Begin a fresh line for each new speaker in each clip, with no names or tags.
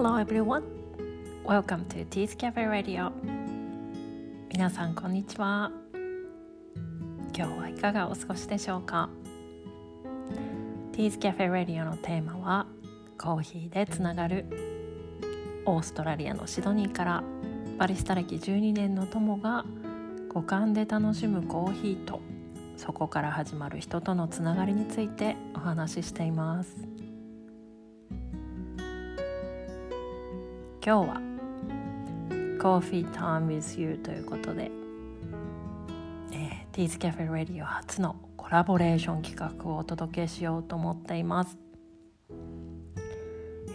Hello everyone. Welcome to Teeth Cafe Radio. 皆さんこんにちは。今日はいかがお過ごしでしょうか？Teeth Cafe Radio のテーマはコーヒーでつながるオーストラリアのシドニーからバリスタ歴12年の友が五感で楽しむコーヒーとそこから始まる人とのつながりについてお話ししています今日は Coffee Time with You ということで、えー、T's Cafe Radio 初のコラボレーション企画をお届けしようと思っています、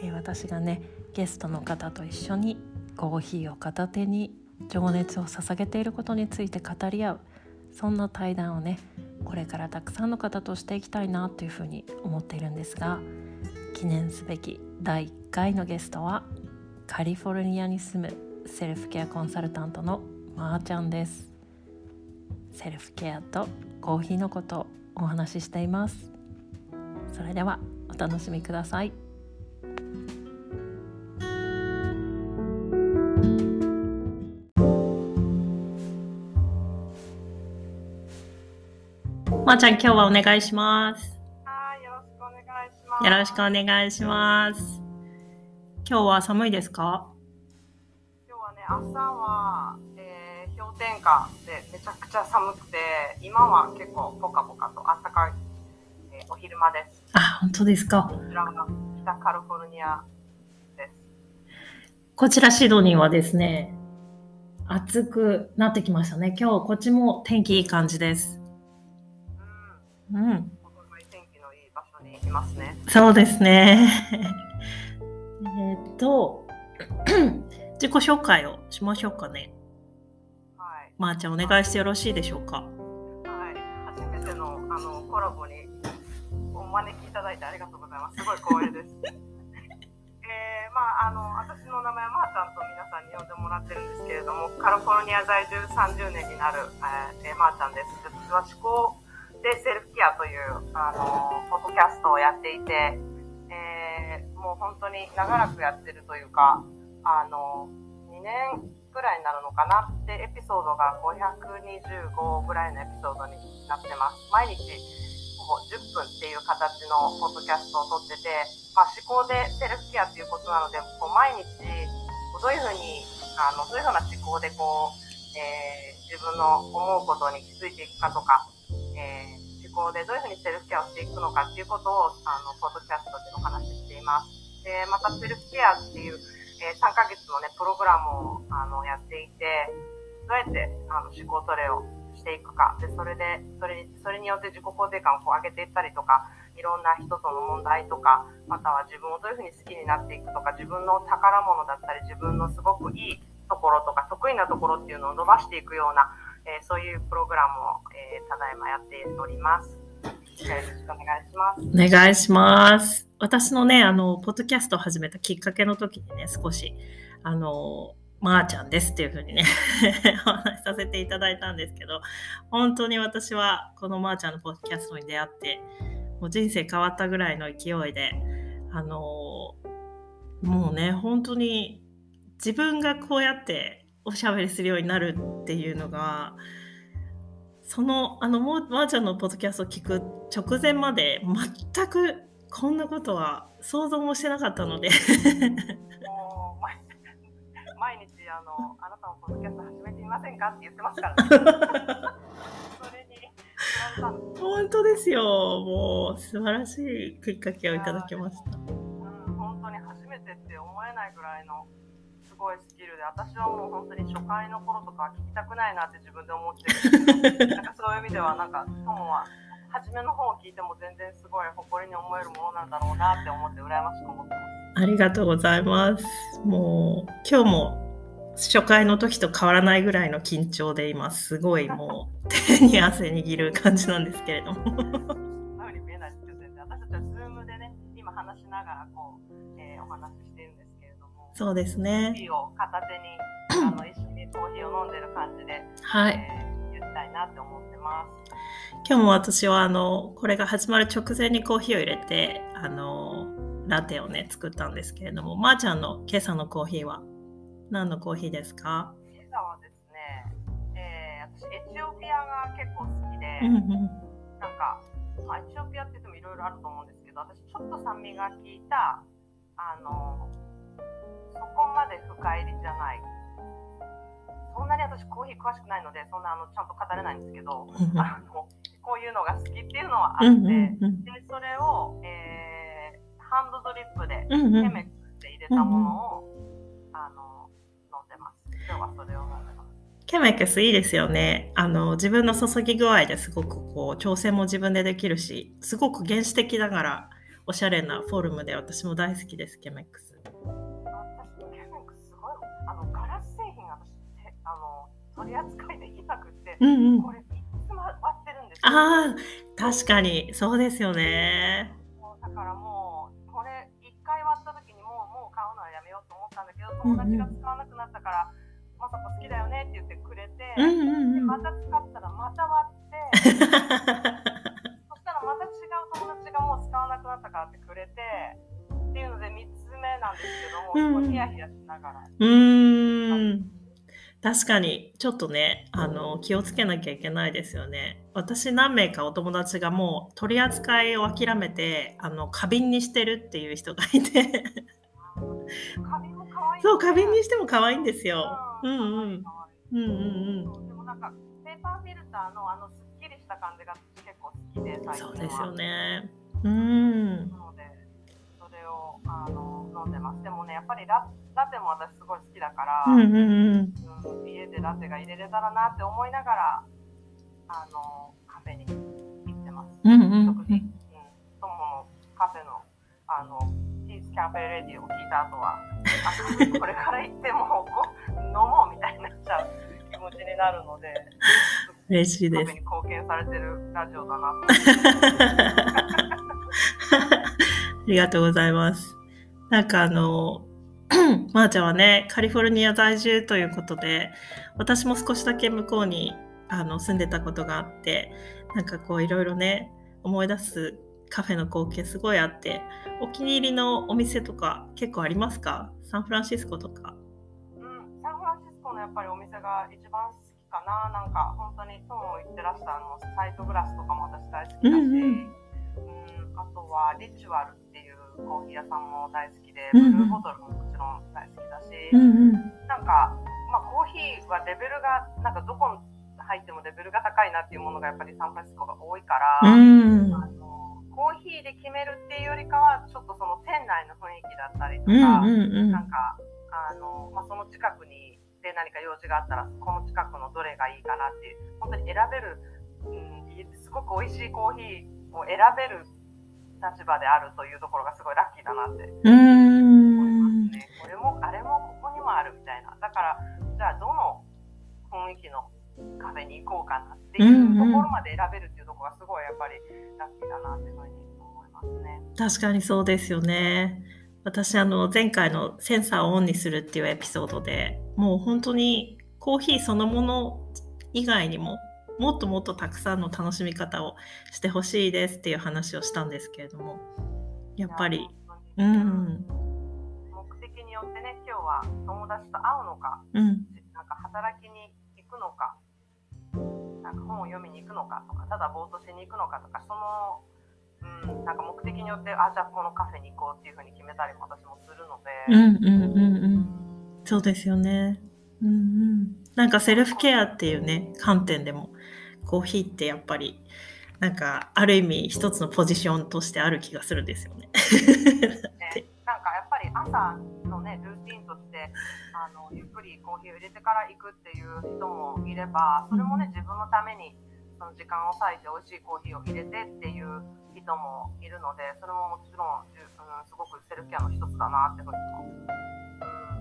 えー、私がねゲストの方と一緒にコーヒーを片手に情熱を捧げていることについて語り合うそんな対談をねこれからたくさんの方としていきたいなというふうに思っているんですが記念すべき第1回のゲストはカリフォルニアに住むセルフケアコンサルタントのまーちゃんです。セルフケアとコーヒーのことをお話ししています。それではお楽しみください。まー、ちゃん今日はお願いします。
はいよろしくお願いします。
よろしくお願いします今日は寒いですか？
今日はね朝は、えー、氷点下でめちゃくちゃ寒くて今は結構ポカポカと暖かい、えー、お昼間です。
あ本当ですか？
こちらは北カリフォルニアです。
こちらシドニーはですね暑くなってきましたね。今日こっちも天気いい感じです。
うん、うん、天気のいい場所にいますね。
そうですねえっと、自己紹介をしましょうかね。はい。まー、あ、ちゃん、お願いしてよろしいでしょうか？
はい。初めてのあのコラボにお招きいただいてありがとうございます。すごい光栄です。えー、まあ、あの、私の名前はまーちゃんと皆さんに呼んでもらってるんですけれども、カリフォルニア在住30年になる、えー、まーちゃんです。私は思考でセルフケアという、あの、ポッドキャストをやっていて、もう本当に長らくやってるというか、あの、2年ぐらいになるのかなってエピソードが525ぐらいのエピソードになってます。毎日ほぼ10分っていう形のポッドキャストを撮ってて、まあ、思考でセルフケアっていうことなので、こう毎日どういうふうに、あの、どういうふうな思考でこう、えー、自分の思うことに気づいていくかとか、えー、思考でどういうふうにセルフケアをしていくのかっていうことを、あの、ポッドキャストでお話ししています。で、またセルフケアっていう、えー、3ヶ月のね、プログラムをあのやっていて、どうやってあの思考トレをしていくか。で、それで、それ、それによって自己肯定感をこう上げていったりとか、いろんな人との問題とか、または自分をどういうふうに好きになっていくとか、自分の宝物だったり、自分のすごくいいところとか、得意なところっていうのを伸ばしていくような、えー、そういうプログラムを、えー、ただいまやっております。よろしくお願いします。お願いします。
私のね、あの、ポッドキャストを始めたきっかけの時にね、少し、あの、まー、ちゃんですっていうふうにね お話しさせていただいたんですけど、本当に私はこのまーちゃんのポッドキャストに出会って、もう人生変わったぐらいの勢いで、あの、もうね、本当に自分がこうやっておしゃべりするようになるっていうのが、そのあのもーちゃんのポッドキャストを聞く直前まで全くこんなことは想像もしてなかったので。
もう 毎日あのあなたのポッドキャスト始めてみませんかって言ってますからね。
本当ですよ。もう素晴らしいきっかけをいただきました、う
ん、本当に初めてって思えないぐらいのごいスキルで私はもう本当に初回の頃とか聞きたくないなって自分で思ってる。んですけどなんかそういう意味ではなんか友は初めの方を聞いても全然すごい誇りに思えるものなんだろうなって思って羨ましく思ってます。
ありがとうございます。もう今日も初回の時と変わらないぐらいの緊張で今すごいもう手に汗握る感じなんですけれども。
私たちは Zoom でね今話しながらこう、
そうですね。
コーヒーを片手に あの一緒にコーヒーを飲んでる感じで、
はい、
えー、言いたいなって思ってます。
今日も私はあのこれが始まる直前にコーヒーを入れてあのラテをね作ったんですけれどもまー、あ、ちゃんの今朝のコーヒーは何のコーヒーですか？
今朝はですね、えー、私エチオピアが結構好きで、
うんうん
なんか、まあ、エチオピアって言ってもいろいろあると思うんですけど私ちょっと酸味が効いたあのそこまで深入りじゃない。そんなに私コーヒー詳しくないのでそんなあのちゃんと語れないんですけどあのこういうのが好きっていうのはあって、
うんうんうん
でそれを、えーハンドドリップで
うんうん。
ケメックスで入れたものを、あの飲んでます。今日はそれを飲んでます。
ケメクスいいですよね。あの自分の注ぎ具合ですごくこう調整も自分でできるしすごく原始的ながらおしゃれなフォルムで私も大好きですケメックス
取り扱いできなくて、
うんうん。
これ3つ割ってるんですよ。
ああ確かにそうですよね。
だからもうこれ1回割った時にもうもう買うのはやめようと思ったんだけど友達が使わなくなったから、まさこ好きだよねって言ってくれて、
うんうんうん。
でまた使ったらまた割って そしたらまた違う友達がもう使わなくなったからってくれてっていうので3つ目なんですけども、
う
ヒヤヒヤしながら。
うーん確かにちょっとねあの気をつけなきゃいけないですよね。私何名かお友達がもう取り扱いを諦めてあの花瓶にしてるっていう人がいて。
花瓶も可愛い、
そう花瓶にしても可愛いんですよ。
う
うん。んうんうんうん。
そうでもなんかペーパーフィルターのあのすっきりした感じが結構好きで
うん
最近は。
そうですよね。うん。
なのでそれをあの飲んでます。でもねやっぱりララテも私すごい好きだから、
うんうんうん
うん家でラテが入れれたらなって思いながらあのカフェに行ってます。
うんうん
食事、うん、友のカフェのあのピースキャフェレディを聞いた後は あこれから行っても飲もうみたいになっちゃう気持ちになるので
嬉しいです
に貢献されてるラジオだなと
ありがとうございます。なんかあの、まーちゃんはね、カリフォルニア在住ということで、私も少しだけ向こうにあの住んでたことがあって、なんかこういろいろね、思い出すカフェの光景すごいあって、お気に入りのお店とか結構ありますか？サンフランシスコとか。
うん、サンフランシスコのやっぱりお店が一番好きかな。なんか本当に友も言ってらしたあのサイトグラスとかも私大好きだし、
うんうん
うんあとはリチュアルっていうコーヒー屋さんも大好きで、ブルーボトルももちろん大好きだし、
んうん。
なんか、まあ、コーヒーはレベルが、なんかどこに入ってもレベルが高いなっていうものがやっぱりサンフランシスコが多いから、
うん。
あのコーヒーで決めるっていうよりかは、ちょっとその店内の雰囲気だったりと
うん
か、
うんうん
なんか、あの、まあ、その近くに、で何か用事があったら、この近くのどれがいいかなっていう、本当に選べる、うん、すごく美味しいコーヒーを選べる立場であるというところがすごいラッキーだなって
うーん。
ね、これもあれもここにもあるみたいな。だから、じゃあどの雰囲気のカフェに行こうかなっていうところまで選べるっていうところがすごいやっぱりラッキーだなっていうふうに思いますね。
確かにそうですよね。私あの前回のセンサーをオンにするっていうエピソードでもう本当にコーヒーそのもの以外にももっともっとたくさんの楽しみ方をしてほしいですっていう話をしたんですけれどもやっぱりうん
ってね、今日は友達と会うのか、
うん。
なんか働きに行くのか、なんか本を読みに行くのかとか、ただぼーっとしに行くのかとか、その、うん、なんか目的によって、あ、じゃあこのカフェに行こうっていうふうに決めたりも私もするの
うん
で、
うんうんうん。そうですよね。うんうん。なんかセルフケアっていうね観点でもコーヒーってやっぱりなんかある意味一つのポジションとしてある気がするんですよね。
朝のねルーティンとしてあのゆっくりコーヒーを入れてから行くっていう人もいればそれもね自分のためにその時間を割いて美味しいコーヒーを入れてっていう人もいるのでそれももちろん、うん、すごくセルフケアの一つだなってふうにも、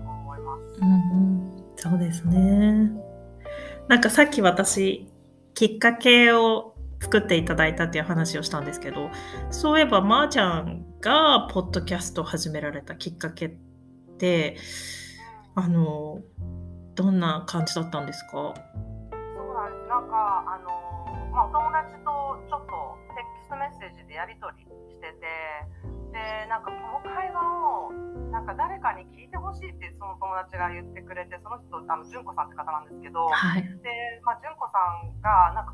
うん、思います。
うんうん、そうですね。なんかさっき私きっかけを作っていただいたっていう話をしたんですけどそういえばまーちゃんがポッドキャストを始められたきっかけってあのどんな感じだったんですか？
そうなんです。なんか、あのまあ、お友達とちょっとテキストメッセージでやり取りしてて、で、なんかこの会の友達が言ってくれてその人あの純子さんって方なんですけど、
はい。
で、まあ、純子さんがなんか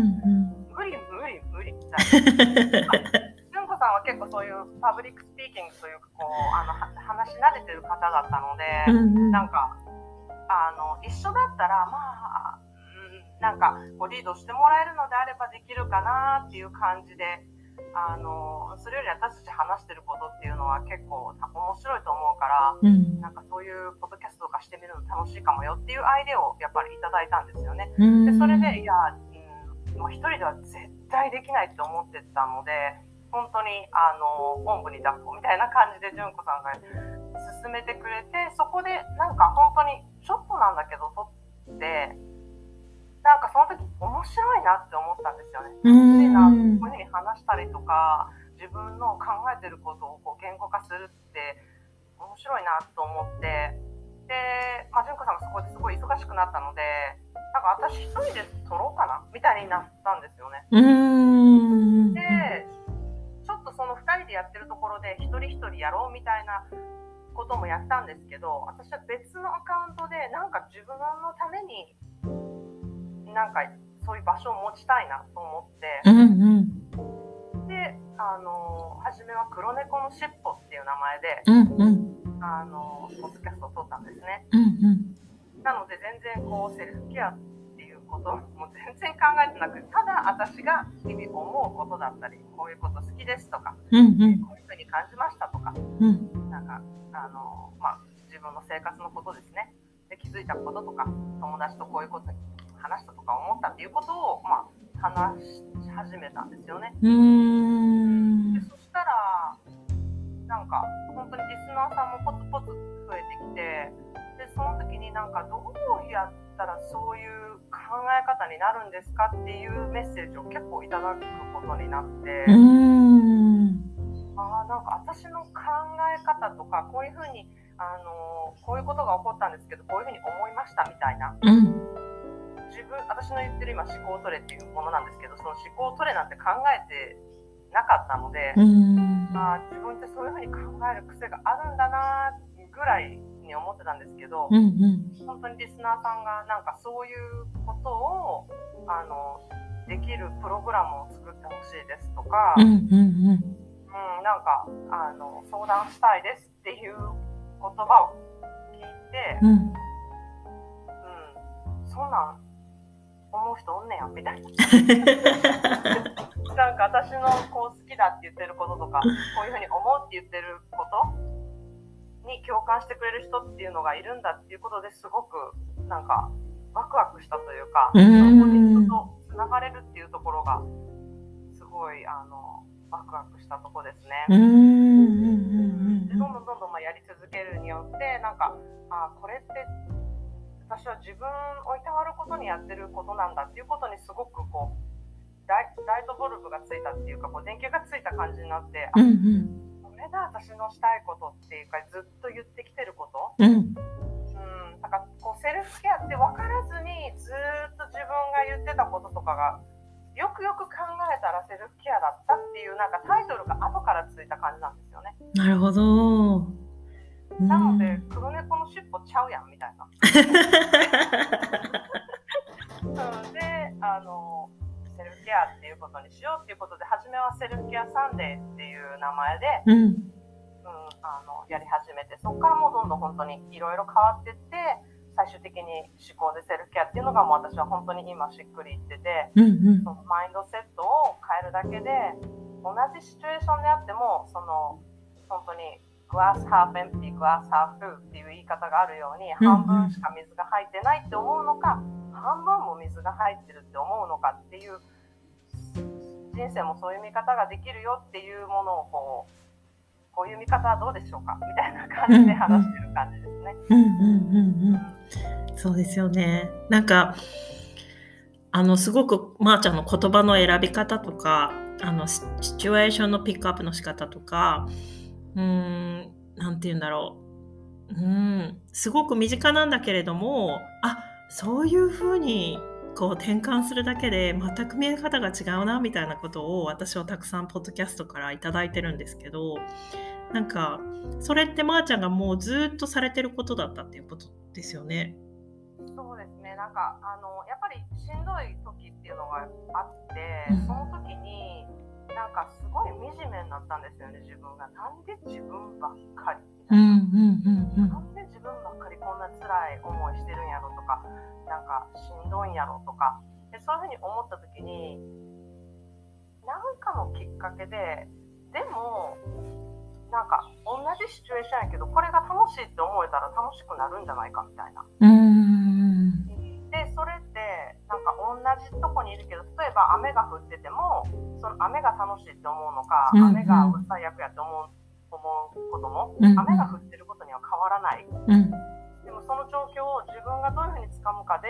って、
うん
無理無理無理みたいな。
ん。
純子さんは結構そういう public speaking というかこうあの話し慣れてる方だったので、
うんうん
なんかあの一緒だったらまあ、うん、なんかこうリードしてもらえるのであればできるかなっていう感じで。あのそれより私たち話してることっていうのは結構面白いと思うから
うん
なんかそういうポッドキャストとかしてみるの楽しいかもよっていうアイデアをやっぱりいただいたんですよね。でそれでいや、もう一人では絶対できないって思ってたので本当にあのおんぶに抱っこみたいな感じで純子さんが進めてくれてそこでなんか本当にちょっとなんだけど撮ってなんかその時面白いなって思ったんですよね。
うん
楽しいなこういうふうに話したりとか自分の考えてることをこう言語化するって面白いなと思ってで、まあ、純子さんがそこですごい忙しくなったのでなんか私一人で撮ろうかなみたいになったんですよね。
うん。
でちょっとその2人でやってるところで一人一人やろうみたいなこともやったんですけど私は別のアカウントでなんか自分のためになんかそういう場所を持ちたいなと思って。
うんうん。
で、あの初めは黒猫のしっぽっていう名前で、
うんうん。
あのポッドキャストを撮ったんですね。
うんうん。
なので全然こうセルフケアっていうことも全然考えてなくて、ただ私が日々思うことだったり、こういうこと好きですとか、
うんうん。
こういうふうに感じましたとか、
うん。
なんかあのまあ自分の生活のことですね。で気づいたこととか、友達とこういうことに話したとか思ったっていうことをまあ話し始めたんですよね。
うん
で。そしたらなんか本当にリスナーさんもポツポツ増えてきてになんかどうやったらそういう考え方になるんですかっていうメッセージを結構いただくことになって、
うん。
ああなんか私の考え方とかこういうふうにあのこういうことが起こったんですけどこういうふうに思いましたみたいな
うん。
自分私の言ってる今思考トレっていうものなんですけどその思考トレなんて考えてなかったので。
うん。
あー自分ってそういうふうに考える癖があるんだなぐらいに思ってたんですけど、
うんうん。
本当にリスナーさんがなんかそういうことをあのできるプログラムを作ってほしいですとか、うん
うんうん
なんかあの相談したいですっていう言葉を聞いて、
うん。うん。
うん、そんなん思う人おんねやみたいな。なんか私のこう好きだって言ってることとか、こういうふうに思うって言ってることに共感してくれる人っていうのがいるんだっていうことですごくなんかワクワクしたというか、
うーん。
そこに人とつながれるっていうところがすごいあのワクワクしたところですね。でどんどんどんどんまあやり続けるによってなんかあこれって私は自分をいたわることにやってることなんだっていうことにすごくこうライトボルブがついたっていうかこう電球がついた感じになって、あ
うんうん。
これだ私のしたいことっていうかずっと言ってきてること、
うん
うん、なんかこうセルフケアって分からずにずっと自分が言ってたこととかがよくよく考えたらセルフケアだったっていうなんかタイトルが後からついた感じなんですよね。
なるほど。
なので、黒猫の尻尾ちゃうやんみたいな。うんであのセルフケアっていうことにしようっていうことで初めは Self Care Sunday っていう名前で、
うん。
うん、あのやり始めてそこからもうどんどん本当にいろいろ変わってって最終的に思考でセルフケアっていうのがもう私は本当に今しっくりいってて
うん
そのマインドセットを変えるだけで同じシチュエーションであってもその本当にグラスハーフエンプティグラスハーフっていう言い方があるように
うんうん。
半分しか水が入ってないって思うのか半分も水が入ってるって思うのかっていう人生もそういう見方ができるよっていうものをこうこういう見方はどうでしょうか？みたいな感じで話してる感じですね。
うんうんうんうんそうですよね。なんかあのすごくまー、ちゃんの言葉の選び方とかあのシチュエーションのピックアップの仕方とかうーんなんて言うんだろううんすごく身近なんだけれどもあそういうふうにこう転換するだけで全く見え方が違うなみたいなことを私はたくさんポッドキャストから頂いてるんですけどなんかそれってまーちゃんがもうずっとされてることだったっていうことですよね。
そうですねなんかあのやっぱりしんどい時っていうのがあって、
うん
その時になんかすごい惨めになったんですよね自分がなんで自分ばっかりみたいな。
うん
なんで自分ばやろとか、でそういうふうに思った時に、なんかのきっかけで、でも、なんか同じシチュエーションやけど、これが楽しいって思えたら楽しくなるんじゃないかみたいな。
うん。
で、それって、なんか同じとこにいるけど、例えば雨が降ってても、その雨が楽しいって思うのか、
うんうん。
雨が最悪やって思う思うことも、
うんうん。
雨が降ってることには変わらない。
うん。
でもその状況を自分がどういうふうにつかむかで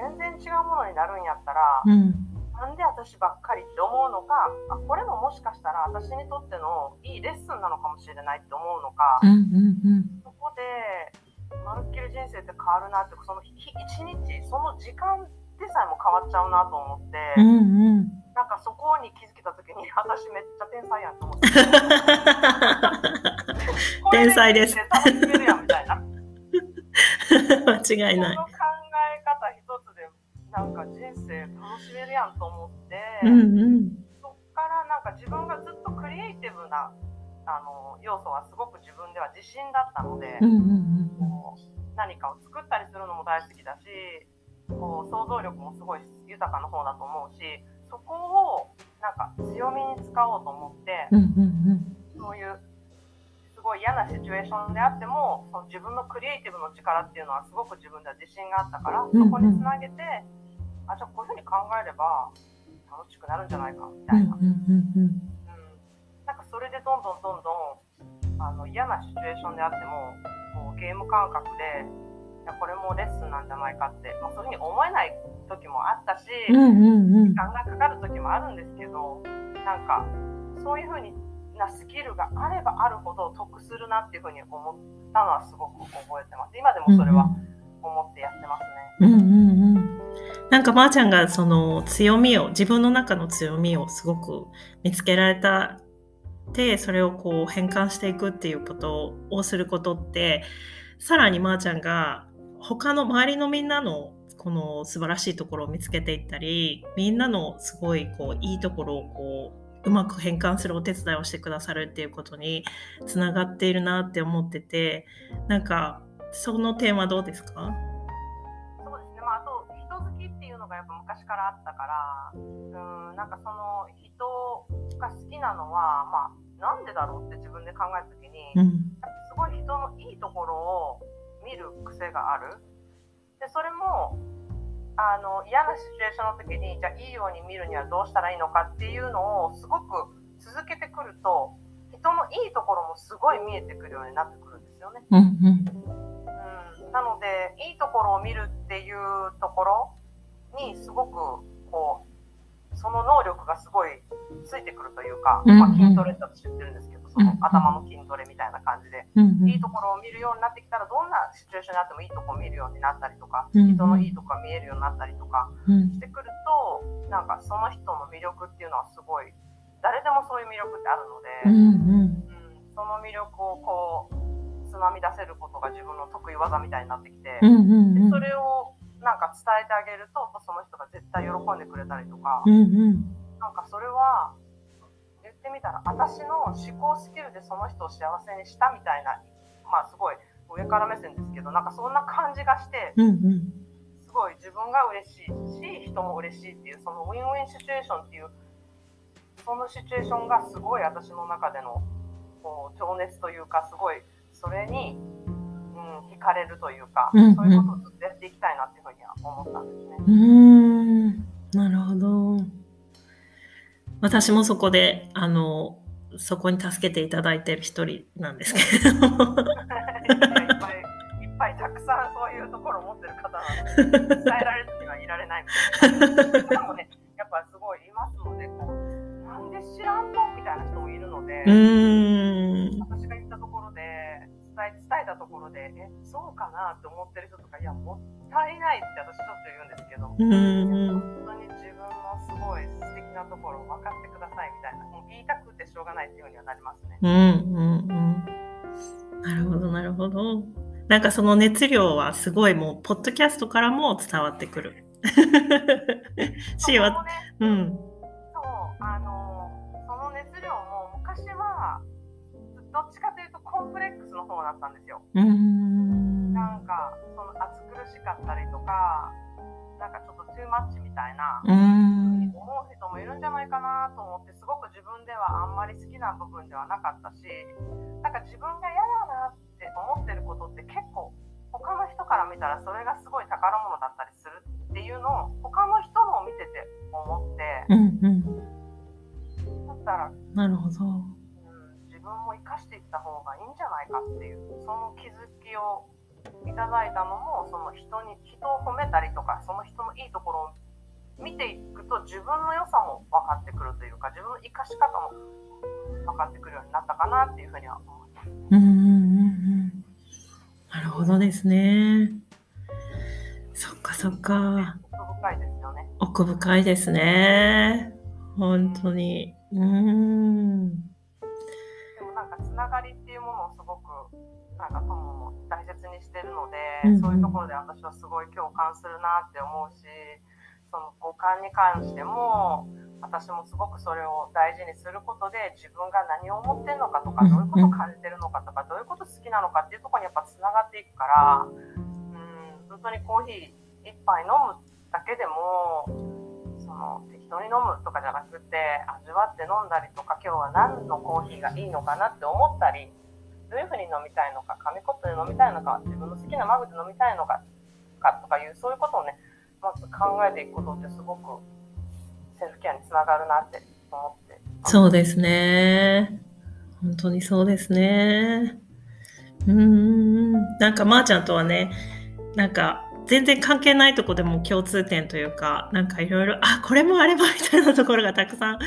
全然違うものになるんやったら、
うん。
なんで私ばっかりって思うのかあこれももしかしたら私にとってのいいレッスンなのかもしれないって思うのか、
うんうん
そこでまるっきり人生って変わるなってその日一日その時間でさえも変わっちゃうなと思って、
うんうん。
なんかそこに気づけた時に 私めっちゃ天才やんと思って。
天才です。間違いない。
こ。の考なんか人生楽しめるやんと思って、
うんうん。
そっからなんか自分がずっとクリエイティブなあの要素はすごく自分では自信だったので、
うんうん
こう何かを作ったりするのも大好きだしこう想像力もすごい豊かな方だと思うしそこをなんか強みに使おうと思って、
うんうん。
そういうすごい嫌なシチュエーションであってもその自分のクリエイティブの力っていうのはすごく自分では自信があったから、
うんうん。
そこにつなげてあじゃあこういうふうに考えれば楽しくなるんじゃないかみたいな、
うんうんうん
うん。なんかそれでどんどんどんどんあの嫌なシチュエーションであってもこうゲーム感覚でいやこれもレッスンなんじゃないかって、まあ、そういうふうに思えない時もあったし、
うんうんうん。
時間がかかる時もあるんですけどなんかそういうふうになスキルがあればあるほど得するなっていうふうに思ったのはすごく覚えてます。今でもそれは思ってやってますね。
うんうんうんなんかまーちゃんがその強みを自分の中の強みをすごく見つけられたでそれをこう変換していくっていうことをすることってさらにまーちゃんが他の周りのみんなのこの素晴らしいところを見つけていったりみんなのすごいこういいところをこううまく変換するお手伝いをしてくださるっていうことにつながっているなって思っててなんかその点はどうですか？
そうですね、まあ、あと人好きっていうのがやっぱ昔からあったからうんなんかその人が好きなのは、まあ、なんでだろうって自分で考えた時に、
うん
すごい人のいいところを見る癖がある。で、それも、あの、嫌なシチュエーションの時に、じゃあいいように見るにはどうしたらいいのかっていうのをすごく続けてくると、人のいいところもすごい見えてくるようになってくるんですよね。
うんうん
うん。なので、いいところを見るっていうところにすごく、こう、その能力がすごいついてくるというか、まあ、筋トレって私言ってるんですけど、その頭の筋トレみたいな感じで、いいところを見るようになってきたらどんなシチュエーションになってもいいところを見るようになったりとか、人のいいところが見えるようになったりとか
うん。
してくるとなんかその人の魅力っていうのはすごい誰でもそういう魅力ってあるので、
うん
その魅力をこうつまみ出せることが自分の得意技みたいになってきて、
うんうんうん
でそれをなんか伝えてあげるとその人が絶対喜んでくれたりとか、
うんうん。
なんかそれは言ってみたら私の思考スキルでその人を幸せにしたみたいなまあすごい上から目線ですけどなんかそんな感じがして
うんうん。
すごい自分が嬉しいし人も嬉しいっていうその win-win situation っていうそのシチュエーションがすごい私の中でのこう情熱というかすごいそれに、うん、惹かれるというか、
うんうん
そういうことをずっとやっていきたいなっていうふうには思ったんですね。
うーんなるほど。私もそこで、あの、そこに助けていただいている一人なんですけれども。
いっぱいいっぱいたくさんそういうところを持ってる方なので伝えられずにはいられないみたいな人もねやっぱすごいいますのでこうなんで知らんの？みたいな人もいるので、ところでえそうかなって思ってる人とかいやもったいないって私ちょっと言うんですけど本当に自分のすごい素敵なところを分かってくださいみたいな、もう言いたくてしょうがないっていうふうにはなりますね。
うんうんうん。なるほどなるほど。なんかその熱量はすごいもうポッドキャストからも伝わってくる。し
ね、
うん。
そう、あの、その熱量も昔は、どっちかというとコンプレックスの方だったんですよ。
うーん。
なんか、その暑苦しかったりとか、なんかちょっとトゥーマッチみたいな、
うーん。
思う人もいるんじゃないかなと思ってすごく自分ではあんまり好きな部分ではなかったしなんか自分が嫌だなって思ってることって結構他の人から見たらそれがすごい宝物だったりするっていうのを他の人のを見てて思って
うんうん。
だったら、
なるほど。
うん、自分も生かしていった方がいいかっていうその気づきをいただいたのもその人に人を褒めたりとかその人のいいところを見ていくと自分の良さも分かってくるというか自分の生かし方も分かってくるようになったかなっていうふうには思います。
うんうんうんうん。なるほどですね。そっかそっか。
奥深いですよね。
奥深いですね。本当に。うーん
ながりっていうものをすごくなんか友も大切にしてるので、
うんうん。
そういうところで私はすごい共感するなって思うしその五感に関しても私もすごくそれを大事にすることで自分が何を思ってるのかとか
うん
どういうことを感じてるのかとかどういうこと好きなのかっていうところにやっぱつながっていくからうん本当にコーヒー一杯飲むだけでもその適当に飲むとかじゃなくて味わって飲んだりとか今日は何のコーヒーがいいのかなって思ったりどういうふうに飲みたいのか紙コップで飲みたいのか自分の好きなマグで飲みたいのかかとかいうそういうことをねまず考えていくことってすごくセルフケアにつながるなって思って
そうですね。本当にそうですね。うん。なんか、まーちゃんとはね、なんか、全然関係ないとこでも共通点というか、なんかいろいろ、あ、これもあればみたいなところがたくさん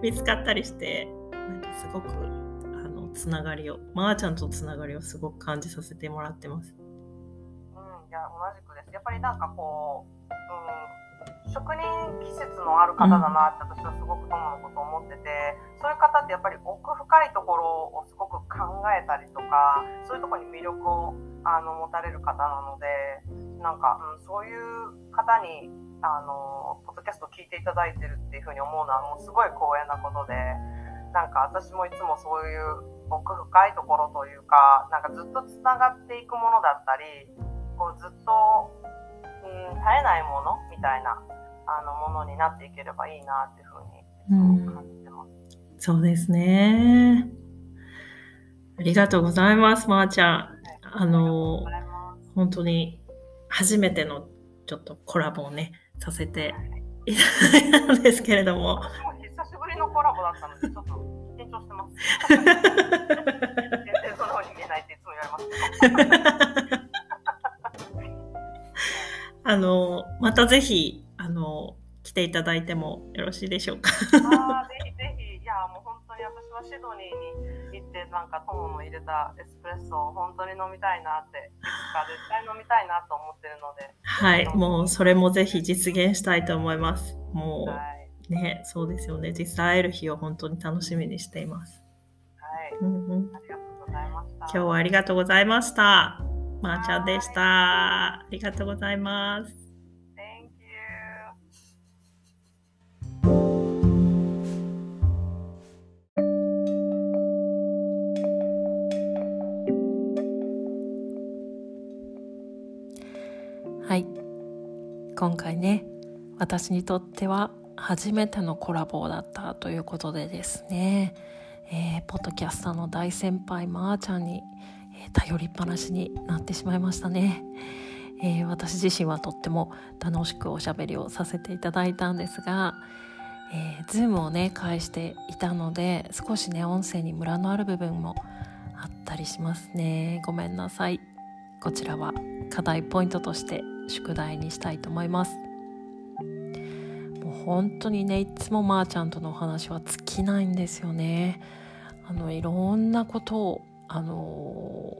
見つかったりして、なんかすごく、あの、つながりを、まーちゃんとつながりをすごく感じさせてもらってます。
うん、いや、同じくです。やっぱりなんかこう、うん、職人気質のある方だなって私はすごく友のこと思ってて、そういう方ってやっぱり奥深いところをすごく考えたりとか、そういうとこに魅力をあの持たれる方なので、なんか、うん、そういう方に、あの、ポッドキャストを聞いていただいてるっていうふうに思うのはもうすごい光栄なことで、なんか私もいつもそういう奥深いところというか、なんかずっとつながっていくものだったり、こうずっと、うん、絶えないものみたいなあのものになっていければいいなっていうふうに感じてます。
そうですね。ありがとうございます、まーちゃん。あの
ありがとうございます
本当に初めてのちょっとコラボをね、させていただいたんですけれども。
久しぶりのコラボだったので、ちょっと緊張してます。全然そのように見えないっていつも言われます。
あの、またぜひ、あの、来ていただいてもよろしいでしょうか。
あーぜひぜひ、いや、もう本当に私はシドニーに行って、なんか友の入れたエスプレッソを本当に飲みたいなって、いつか絶対飲みたいなと思ってるので、
はい、もうそれもぜひ実現したいと思います。も
はい。
うね、そうですよね。実際会える日を本当に楽しみにしています。
はい。
うんうん、
ありがとうございました。
今日はありがとうございました。まー、ちゃんでした。ありがとうございます。
はい今回ね私にとっては初めてのコラボだったということでですね、えーポッドキャスターの大先輩まーちゃんに、え頼りっぱなしになってしまいましたね、えー私自身はとっても楽しくおしゃべりをさせていただいたんですが、えー、ズームをね返していたので少しね音声にムラのある部分もあったりしますね。ごめんなさい。こちらは課題ポイントとして宿題にしたいと思います。もう本当にねいつもまーちゃんとのお話は尽きないんですよね。あのいろんなことをあの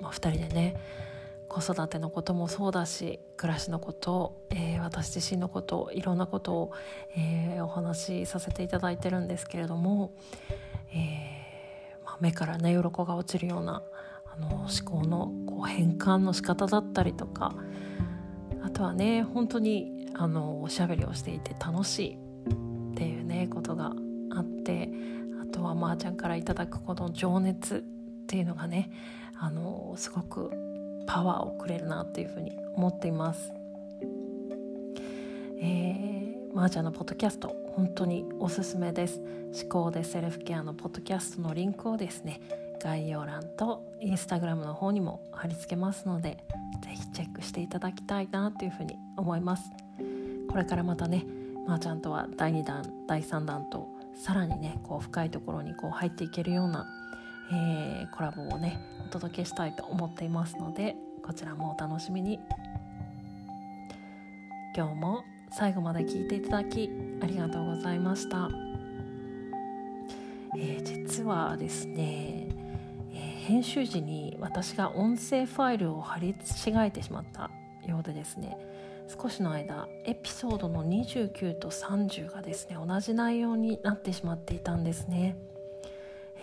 ーまあ、2人でね子育てのこともそうだし暮らしのこと、えー、私自身のこといろんなことを、えー、お話しさせていただいてるんですけれども、えーまあ、目からね鱗が落ちるようなあの思考のこう変換の仕方だったりとかあとはね本当にあのおしゃべりをしていて楽しいっていうねことがあってあとはまーちゃんからいただくこの情熱っていうのがねあのすごくパワーをくれるなっていうふうに思っています。えー、まーちゃんのポッドキャスト本当におすすめです思考でセルフケアのポッドキャストのリンクをですね概要欄とインスタグラムの方にも貼り付けますので是非チェックしていただきたいなというふうに思いますこれからまたねまー、あ、ちゃんとは第2弾第3弾とさらにねこう深いところにこう入っていけるような、えー、コラボをねお届けしたいと思っていますのでこちらもお楽しみに。今日も最後まで聞いていただきありがとうございました、えー、実はですね、えー、編集時に私が音声ファイルを貼り違えてしまったようでですね少しの間エピソードの29と30がですね同じ内容になってしまっていたんですね、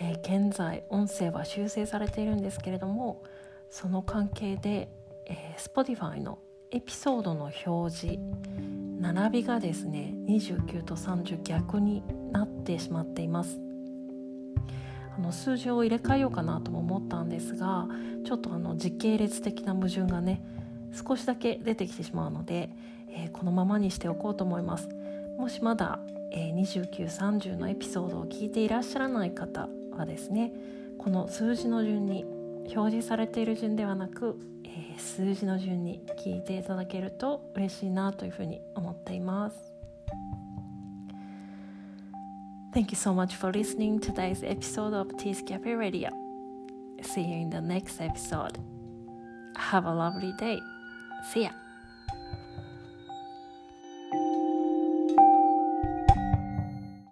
えー、現在音声は修正されているんですけれどもその関係で、えー、Spotify のエピソードの表示並びがですね29と30逆になってしまっています。あの数字を入れ替えようかなとも思ったんですがちょっとあの時系列的な矛盾がね少しだけ出てきてしまうので、えー、このままにしておこうと思います。もしまだ、えー、2930のエピソードを聞いていらっしゃらない方はですねこの数字の順に表示されている順ではなく、えー、数字の順に聞いていただけると嬉しいなというふうに思っています Thank you so much for listening to today's episode of Teas Cafe Radio. See you in the next episode. Have a lovely day. See ya.